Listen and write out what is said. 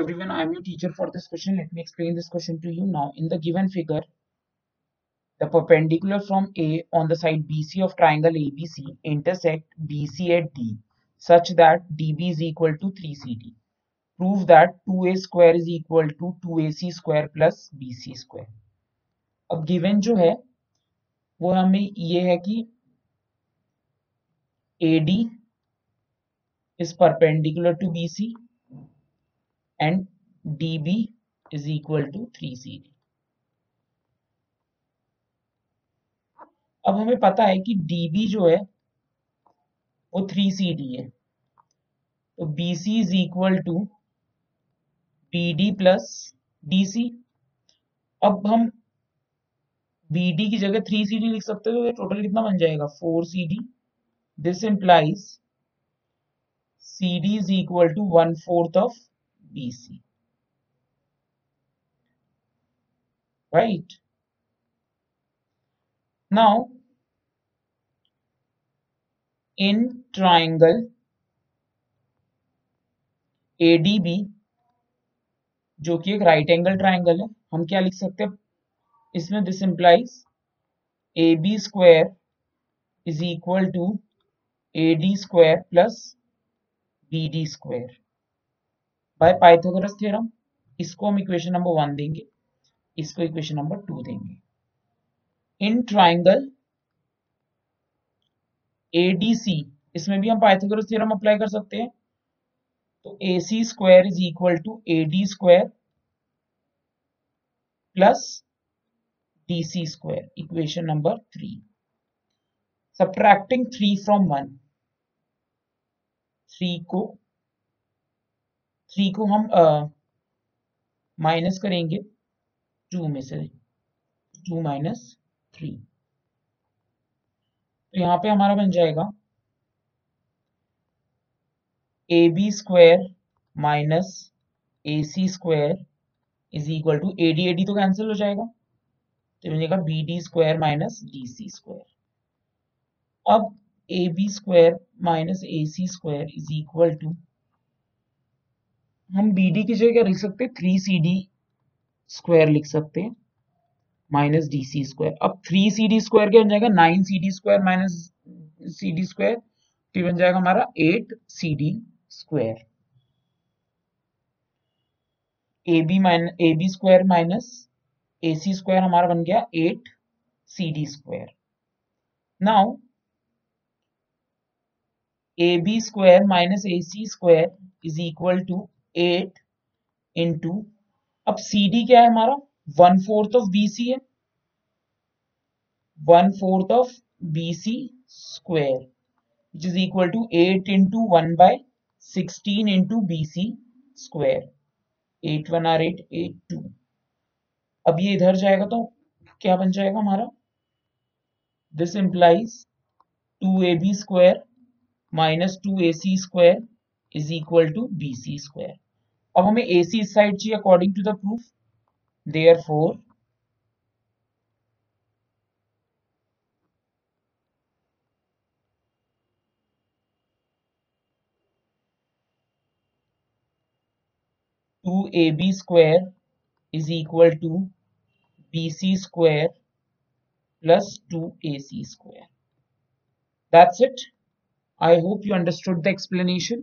everyone, I am your teacher for this question. Let me explain this question to you now. In the given figure, the perpendicular from A on the side BC of triangle ABC intersect BC at D such that DB is equal to 3CD. Prove that 2A square is equal to 2AC square plus BC square. अब given जो है वो हमें ये है कि AD is perpendicular to BC and dB is equal to 3CD. अब हमें पता है कि dB जो है वो 3CD है तो BC is equal to BD plus DC अब हम BD की जगह 3CD लिख सकते हो तो टोटल कितना बन जाएगा 4CD this implies CD is equal to one fourth of BC. Right? Now, in triangle ADB जो कि एक राइट एंगल ट्राइंगल है हम क्या लिख सकते हैं इसमें this implies A B square is equal to A D square plus B D square by Pythagoras theorem इसको हम इक्वेशन नंबर वन देंगे, इसको इक्वेशन नंबर टू देंगे। इन ट्राइंगल एडीसी इसमें भी हम पाइथागोरस थ्योरम अप्लाई कर सकते हैं। तो A C square is equal to A D square plus D C square equation number three subtracting three from one three को थ्री को हम माइनस करेंगे, टू में से, टू माइनस थ्री। तो यहाँ पे हमारा बन जाएगा, A B square minus A C square is equal to A D A D तो कैंसिल हो जाएगा। तो बन जाएगा B D square minus D C square. अब A B square minus A C square is equal to हम B D की जगह क्या लिख सकते हैं? थ्री सी डी स्क्वायर लिख सकते हैं माइनस डी सी स्क्वायर अब थ्री सी डी स्क्वायर क्या बन जाएगा? Nine C D square minus C D square तो बन जाएगा हमारा eight C D square A B minus A B square minus A C square हमारा बन गया eight C D square now A B square minus A C square is equal to eight into अब C D क्या है हमारा? One fourth of B C है। One fourth of B C square which is equal to eight into one by sixteen into B C square eight one R eight eight two अब ये इधर जाएगा तो क्या बन जाएगा हमारा? This implies two A B square minus two A C square is equal to B C square अब हमें ए सी साइड चाहिए according to the proof therefore two A B square is equal to B C square plus two A C square that's it I hope you understood the explanation